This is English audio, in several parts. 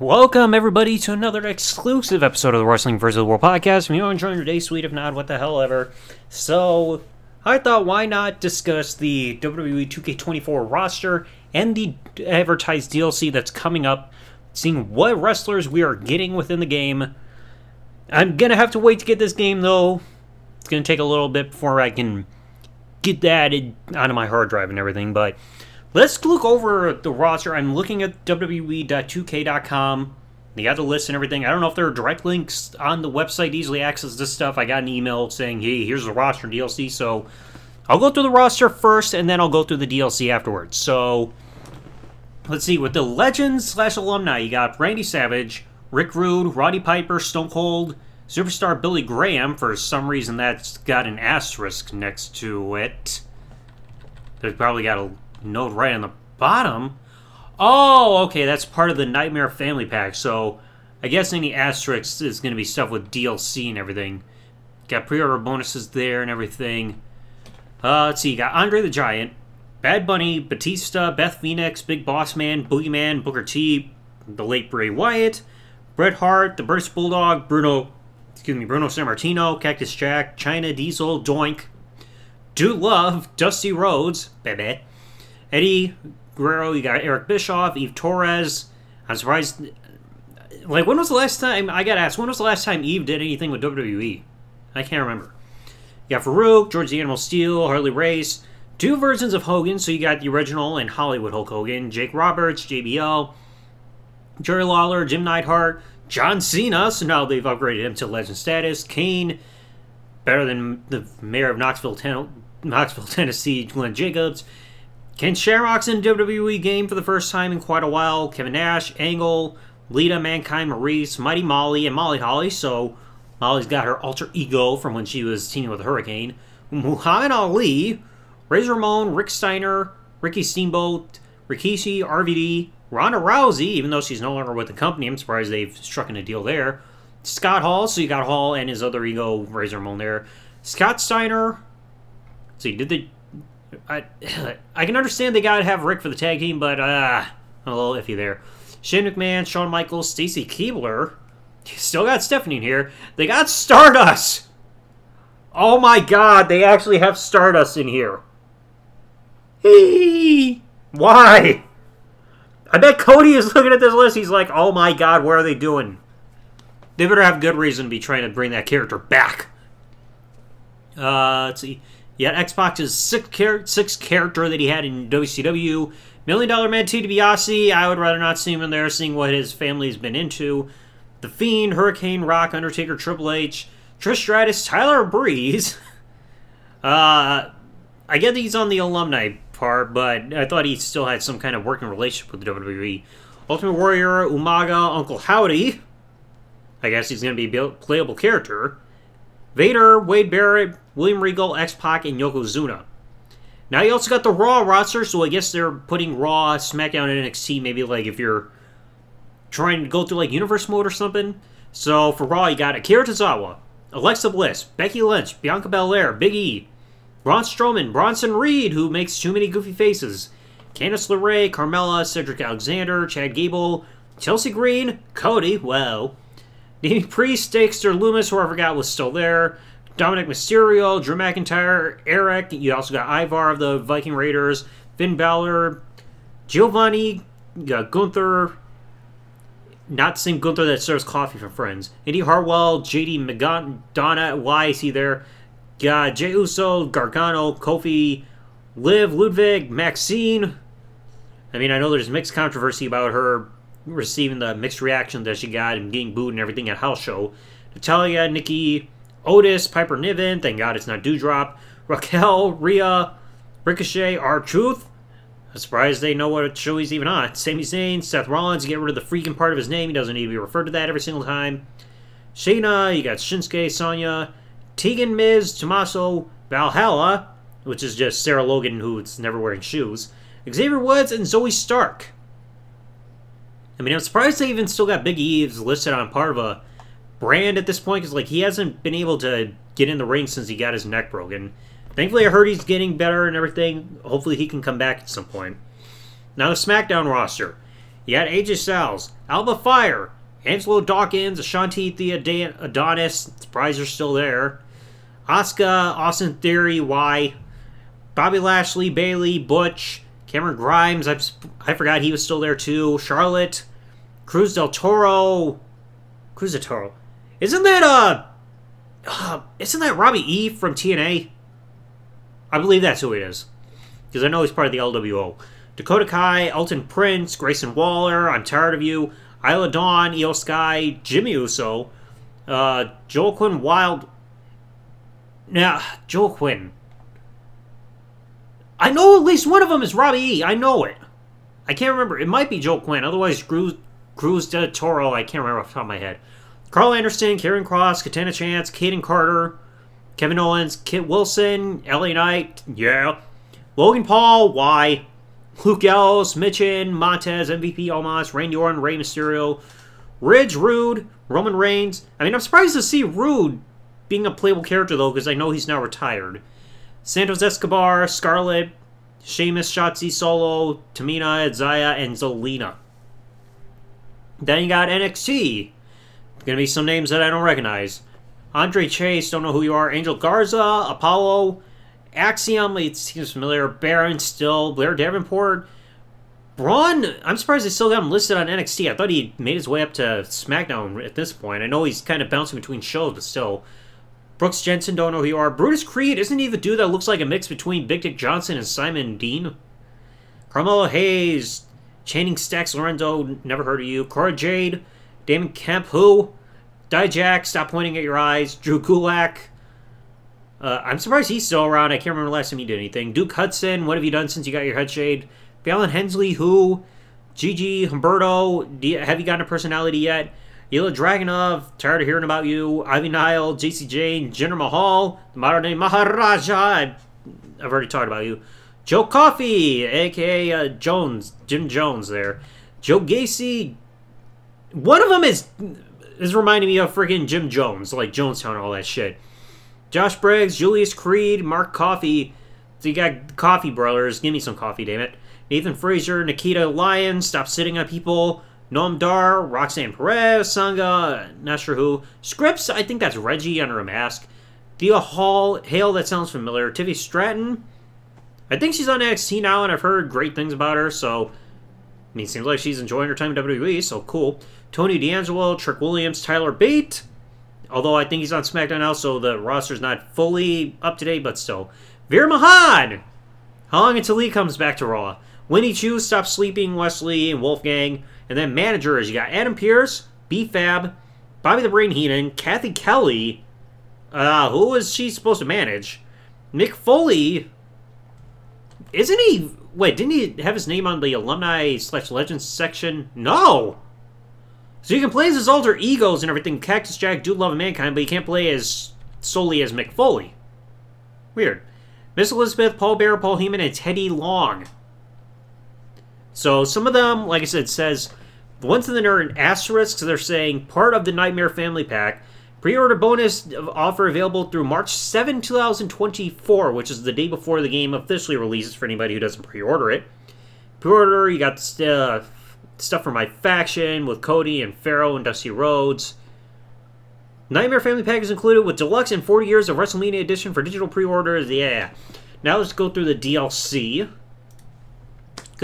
Welcome, everybody, to another exclusive episode of the Wrestling vs. the World podcast. If you're enjoying your day, sweet. If not, what the hell ever. So, I thought, why not discuss the WWE 2K24 roster and the advertised DLC that's coming up, seeing what wrestlers we are getting within the game. I'm gonna have to wait to get this game, though. It's gonna take a little bit before I can get that out of my hard drive and everything, but Let's look over the roster. I'm looking at WWE.2K.com. They got the list and everything. I don't know if there are direct links on the website easily access this stuff. I got an email saying, hey, here's the roster and DLC. So I'll go through the roster first and then I'll go through the DLC afterwards. So let's see. With the legends slash alumni, you got Randy Savage, Rick Rude, Roddy Piper, Stone Cold, Superstar Billy Graham. For some reason, that's got an asterisk next to it. They've probably got a note right on the bottom. Oh, okay, that's part of the Nightmare Family Pack. So I guess any asterisks is going to be stuff with DLC and everything. Got pre-order bonuses there and everything. Uh, let's see, you got Andre the Giant, Bad Bunny, Batista, Beth Phoenix, Big Boss Man, Boogeyman, Booker T, the late Bray Wyatt, Bret Hart, the British Bulldog, Bruno, excuse me, Bruno Sammartino, Cactus Jack, Chyna Diesel, Doink, Dude Love, Dusty Rhodes, Bebe, Eddie Guerrero, you got Eric Bischoff, Eve Torres. I'm surprised. Like, when was the last time, I got asked, when was the last time Eve did anything with WWE? I can't remember. You got Farouk, George the Animal Steele, Harley Race, two versions of Hogan. So you got the original and Hollywood Hulk Hogan, Jake Roberts, JBL, Jerry Lawler, Jim Neidhart, John Cena. So now they've upgraded him to legend status. Kane, better than the mayor of Knoxville, Ten- Knoxville, Tennessee, Glenn Jacobs. Ken Shamrock's in WWE game for the first time in quite a while. Kevin Nash, Angle, Lita, Mankind, Maurice, Mighty Molly, and Molly Holly. So Molly's got her alter ego from when she was teaming with Hurricane. Muhammad Ali, Razor Ramon, Rick Steiner, Ricky Steamboat, Rikishi, RVD, Ronda Rousey, even though she's no longer with the company. I'm surprised they've struck in a deal there. Scott Hall, so you got Hall and his other ego, Razor Ramon there. Scott Steiner. See, did they I I can understand they gotta have Rick for the tag team, but uh, a little iffy there. Shane McMahon, Shawn Michaels, Stacy Keibler. Still got Stephanie in here. They got Stardust. Oh my god, they actually have Stardust in here. Hey, why? I bet Cody is looking at this list. He's like, "Oh my god, what are they doing?" They better have good reason to be trying to bring that character back. Uh, let's see. Yet Xbox's sixth, char- sixth character that he had in WCW, Million Dollar Man Ted DiBiase, I would rather not see him in there, seeing what his family's been into. The Fiend, Hurricane, Rock, Undertaker, Triple H, Trish Stratus, Tyler Breeze. uh, I get that he's on the alumni part, but I thought he still had some kind of working relationship with the WWE. Ultimate Warrior, Umaga, Uncle Howdy. I guess he's going to be a playable character. Vader, Wade Barrett, William Regal, X Pac, and Yokozuna. Now you also got the Raw roster, so I guess they're putting Raw, SmackDown, and NXT. Maybe like if you're trying to go through like Universe mode or something. So for Raw, you got Akira Tozawa, Alexa Bliss, Becky Lynch, Bianca Belair, Big E, Braun Strowman, Bronson Reed, who makes too many goofy faces, Candice LeRae, Carmella, Cedric Alexander, Chad Gable, Chelsea Green, Cody, well, Davey Priest, Dexter Lumis, who I forgot was still there, Dominik Mysterio, Drew McIntyre, Eric. You also got Ivar of the Viking Raiders, Finn Balor, Giovanni, got Gunther. Not the same Gunther that serves coffee for friends. Indi Hartwell, JD McDonagh. Why is he there? Got Jey Uso, Gargano, Kofi, Liv, Ludwig, Maxxine. I mean, I know there's mixed controversy about her receiving the mixed reaction that she got and getting booed and everything at house show. Natalya, Nikki, Otis, Piper Niven, thank God it's not Doudrop, Raquel, Rhea, Ricochet, R-Truth. I'm surprised they know what show he's even on. Sami Zayn, Seth Rollins, get rid of the freaking part of his name. He doesn't need to be referred to that every single time. Shayna, you got Shinsuke, Sonya, Tegan, Miz, Tommaso, Valhalla, which is just Sarah Logan who's never wearing shoes. Xavier Woods and Zoey Stark. I mean, I'm surprised they even still got Big Eves listed on part of a brand at this point because like he hasn't been able to get in the ring since he got his neck broken. Thankfully, I heard he's getting better and everything. Hopefully, he can come back at some point. Now the SmackDown roster: You got AJ Styles, Alba Fyre, Angelo Dawkins, Ashante Thee Adonis. Surprise, are still there. Asuka, Austin Theory, why? Bobby Lashley, Bayley, Butch, Cameron Grimes. I, I forgot he was still there too. Charlotte, Cruz del Toro. Cruz del Toro. Isn't that uh, uh isn't that Robbie E from TNA? I believe that's who it is. Because I know he's part of the LWO. Dakota Kai, Elton Prince, Grayson Waller, I'm Tired of You, Isla Dawn, Iyo Sky, Jimmy Uso, uh, Joaquin Wilde. Now, Joel Quinn. I know at least one of them is Robbie E. I know it. I can't remember. It might be Joaquin. Otherwise, Cruz, Cruz de Toro. I can't remember off the top of my head. Karl Anderson, Karrion Kross, Katana Chance, Kayden Carter, Kevin Owens, Kit Wilson, LA Knight, yeah. Logan Paul, why? Luke Gallows, Michin, Montez, MVP Almas, Randy Orton, Rey Mysterio, Ridge, Rude, Roman Reigns. I mean, I'm surprised to see Rude being a playable character, though, because I know he's now retired. Santos Escobar, Scarlett, Sheamus, Shotzi, Solo, Tamina, Zaya, and Zelina. Then you got NXT. Gonna be some names that I don't recognize. Andre Chase, don't know who you are. Angel Garza, Apollo, Axiom, it seems familiar. Baron still, Blair Davenport. Braun, I'm surprised they still got him listed on NXT. I thought he made his way up to SmackDown at this point. I know he's kind of bouncing between shows, but still. Brooks Jensen, don't know who you are. Brutus Creed, isn't he the dude that looks like a mix between Big Dick Johnson and Simon Dean? Carmelo Hayes, Channing Stacks Lorenzo, never heard of you. Cora Jade, Damon Kemp, who? Dijak, stop pointing at your eyes. Drew Gulak, uh, I'm surprised he's still around. I can't remember the last time he did anything. Duke Hudson, what have you done since you got your head shaved? Fallon Henley, who? Gigi Humberto, you, have you gotten a personality yet? Ilja Dragunov, tired of hearing about you. Ivy Nile, Jacy Jayne, Jinder Mahal, the modern day Maharaja. I've already talked about you. Joe Coffey, aka uh, Jones, Jim Jones there. Joe Gacy. One of them is is reminding me of freaking Jim Jones, like Jonestown and all that shit. Josh Briggs, Julius Creed, Mark Coffey. So you got Coffee Brothers. Give me some coffee, damn it. Nathan Frazer, Nikita Lyons, Stop Sitting on People. Noam Dar, Roxanne Perez, Sanga, not sure who. Scrypts, I think that's Reggie under a mask. Thea Hall, Hale, that sounds familiar. Tiffy Stratton, I think she's on NXT now, and I've heard great things about her, so. I mean, seems like she's enjoying her time in WWE, so cool. Tony D'Angelo, Trick Williams, Tyler Bate, Although I think he's on SmackDown now, so the roster's not fully up to date, but still. Veer Mahaan! How long until he comes back to Raw? Winnie Chu, Stop Sleeping, Wesley, and Wolfgang. And then managers, you got Adam Pearce, B-Fab, Bobby the Brain Heenan, Cathy Kelley. Uh, who is she supposed to manage? Mick Foley. Isn't he... Wait, didn't he have his name on the alumni slash legends section? No! So you can play as his alter egos and everything, Cactus Jack, Dude Love, and Mankind, but you can't play as solely as Mick Foley. Weird. Miss Elizabeth, Paul Bearer, Paul Heyman, and Teddy Long. So some of them, like I said, says the ones that are in asterisks, they're saying part of the Nightmare Family Pack. Pre-order bonus offer available through March 7, 2024, which is the day before the game officially releases for anybody who doesn't pre-order it. Pre-order, you got uh, stuff for my faction with Cody and Pharaoh and Dusty Rhodes. Nightmare Family Pack is included with deluxe and 40 years of WrestleMania edition for digital pre-orders. Yeah. Now let's go through the DLC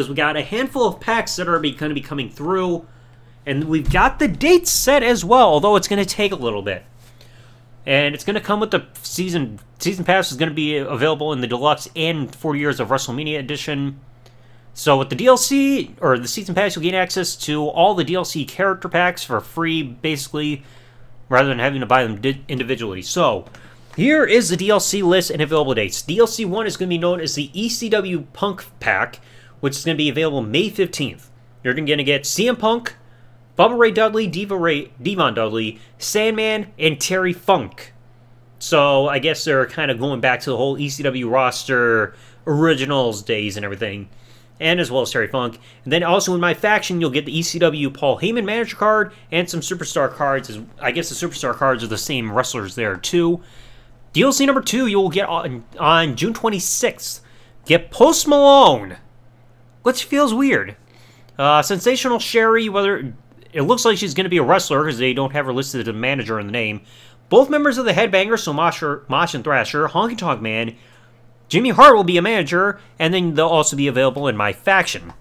because we got a handful of packs that are going to be coming through, and we've got the dates set as well. Although it's going to take a little bit, and it's going to come with the season season pass is going to be available in the deluxe and 40 years of WrestleMania edition. So with the DLC or the season pass, you'll gain access to all the DLC character packs for free, basically, rather than having to buy them di- individually. So here is the DLC list and available dates. DLC one is going to be known as the ECW Punk pack, which is going to be available May 15th. You're going to get CM Punk, Bubba Ray Dudley, Diva Ray, Devon Dudley, Sandman, and Terry Funk. So I guess they're kind of going back to the whole ECW roster originals days and everything and as well as Terry Funk. And then also in my faction, you'll get the ECW Paul Heyman manager card and some superstar cards. As I guess the superstar cards are the same wrestlers there too. DLC number two, you will get on, on June 26th. Get Post Malone, which feels weird. Uh, Sensational Sherri, whether it looks like she's going to be a wrestler because they don't have her listed as a manager in the name. Both members of the Headbangers, so Mosh, Mosh and Thrasher, Honky Tonk Man, Jimmy Hart will be a manager, and then they'll also be available in my faction.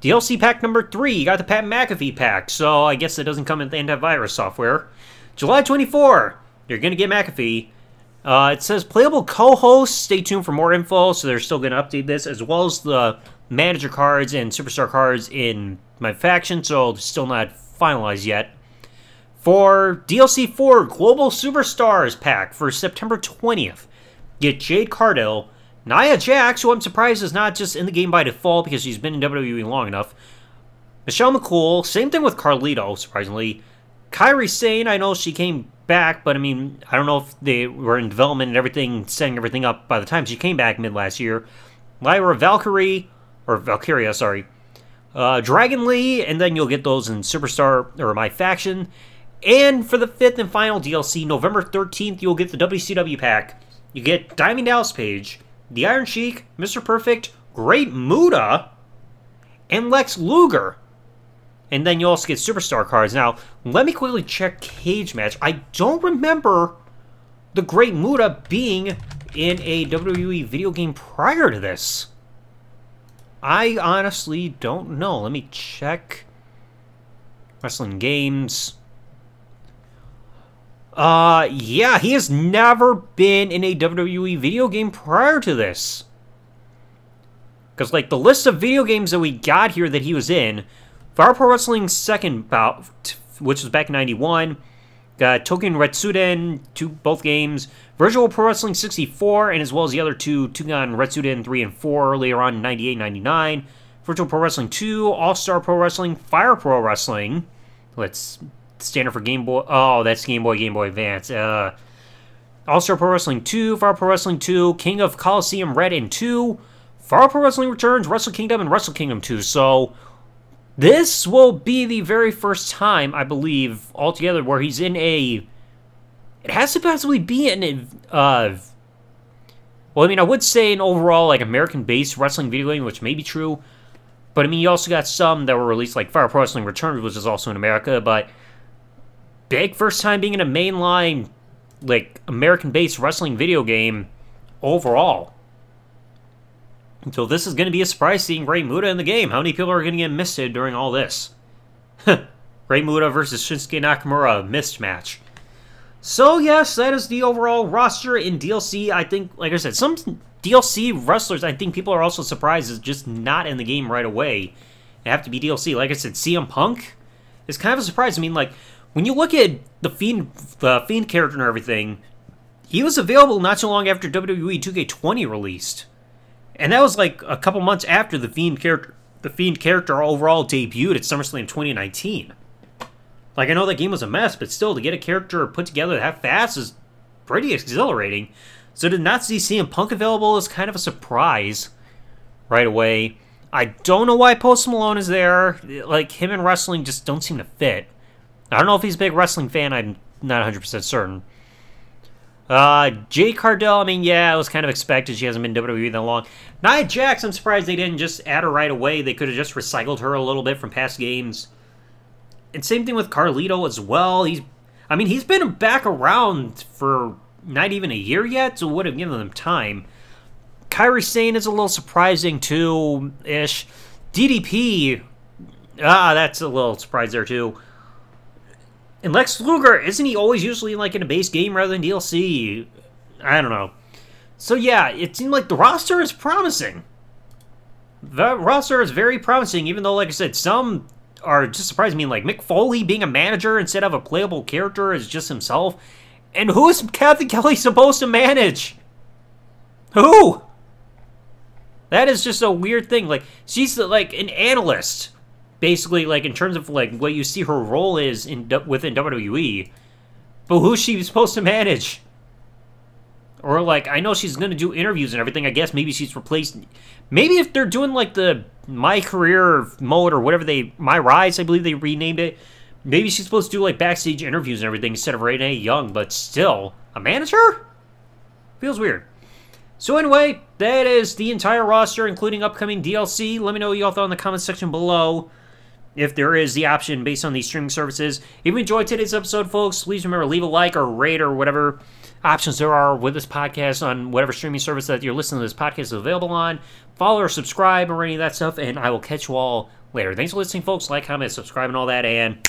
DLC pack number three, you got the Pat McAfee pack, so I guess it doesn't come with antivirus software. July 24, you're going to get McAfee. Uh, it says playable co-hosts. Stay tuned for more info. So they're still going to update this, as well as the manager cards and superstar cards in my faction. So still not finalized yet. For DLC 4 Global Superstars pack for September 20th, get Jade Cargill, Nia Jax, who I'm surprised is not just in the game by default because she's been in WWE long enough. Michelle McCool, same thing with Carlito, surprisingly. Kairi Sane, I know she came back, but I mean, I don't know if they were in development and everything, setting everything up by the time she came back mid last year. Lyra Valkyrie, or Valkyria, sorry. Uh, Dragon Lee, and then you'll get those in Superstar, or My Faction. And for the fifth and final DLC, November 13th, you'll get the WCW pack. You get Diamond Dallas Page, The Iron Sheik, Mr. Perfect, Great Muta, and Lex Luger and then you also get superstar cards. Now, let me quickly check Cagematch. I don't remember the Great Muta being in a WWE video game prior to this. I honestly don't know. Let me check. Wrestling games. Uh, yeah, he has never been in a WWE video game prior to this. Because, like, the list of video games that we got here that he was in Fire Pro Wrestling's second bout, which was back in 91, got Toukon Retsuden, two, both games, Virtual Pro Wrestling 64, and as well as the other two, Toukon Retsuden 3 and 4, later on in 98 99. Virtual Pro Wrestling 2, All Star Pro Wrestling, Fire Pro Wrestling. Let's standard for Game Boy. Oh, that's Game Boy, Game Boy Advance. Uh, All Star Pro Wrestling 2, Fire Pro Wrestling 2, King of Coliseum Red and 2, Fire Pro Wrestling Returns, Wrestle Kingdom, and Wrestle Kingdom 2. So, this will be the very first time, I believe, altogether, where he's in a. It has to possibly be in a. Uh, well, I mean, I would say an overall, like, American based wrestling video game, which may be true. But I mean, you also got some that were released, like Fire Pro Wrestling Returns, which is also in America. But big first time being in a mainline, like, American based wrestling video game overall. So this is going to be a surprise seeing Great Muta in the game. How many people are going to get misted during all this? Great Muta versus Shinsuke Nakamura missed match. So yes, that is the overall roster in DLC. I think, like I said, some DLC wrestlers I think people are also surprised is just not in the game right away. They have to be DLC. Like I said, CM Punk is kind of a surprise. I mean, like when you look at the Fiend, the Fiend character and everything, he was available not so long after WWE 2K20 released and that was like a couple months after the Fiend character, the Fiend character overall debuted at SummerSlam 2019. Like I know that game was a mess, but still to get a character put together that fast is pretty exhilarating. So to not see CM Punk available is kind of a surprise right away. I don't know why Post Malone is there. Like him and wrestling just don't seem to fit. I don't know if he's a big wrestling fan. I'm not 100% certain. Uh, Jade Cargill, I mean, yeah, it was kind of expected. She hasn't been WWE that long. Nia Jax, I'm surprised they didn't just add her right away. They could have just recycled her a little bit from past games. And same thing with Carlito as well. He's, I mean, he's been back around for not even a year yet, so would have given them time. Kairi Sane is a little surprising too, ish. DDP, ah, that's a little surprise there too. And Lex Luger, isn't he always usually like in a base game rather than DLC? I don't know. So yeah, it seemed like the roster is promising. The roster is very promising, even though, like I said, some are just surprising me. Like Mick Foley being a manager instead of a playable character is just himself. And who is Cathy Kelley supposed to manage? Who? That is just a weird thing. Like she's like an analyst basically like in terms of like what you see her role is in within WWE. But who's she supposed to manage? Or like I know she's gonna do interviews and everything. I guess maybe she's replaced. Maybe if they're doing like the My Career mode or whatever they My Rise, I believe they renamed it. Maybe she's supposed to do like backstage interviews and everything instead of Renee Young. But still, a manager feels weird. So anyway, that is the entire roster, including upcoming DLC. Let me know what you all thought in the comment section below. If there is the option based on these streaming services. If you enjoyed today's episode, folks, please remember leave a like or rate or whatever options there are with this podcast on whatever streaming service that you're listening to this podcast is available on. Follow or subscribe or any of that stuff, and I will catch you all later. Thanks for listening, folks. Like, comment, subscribe, and all that, and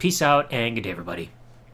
peace out and good day, everybody.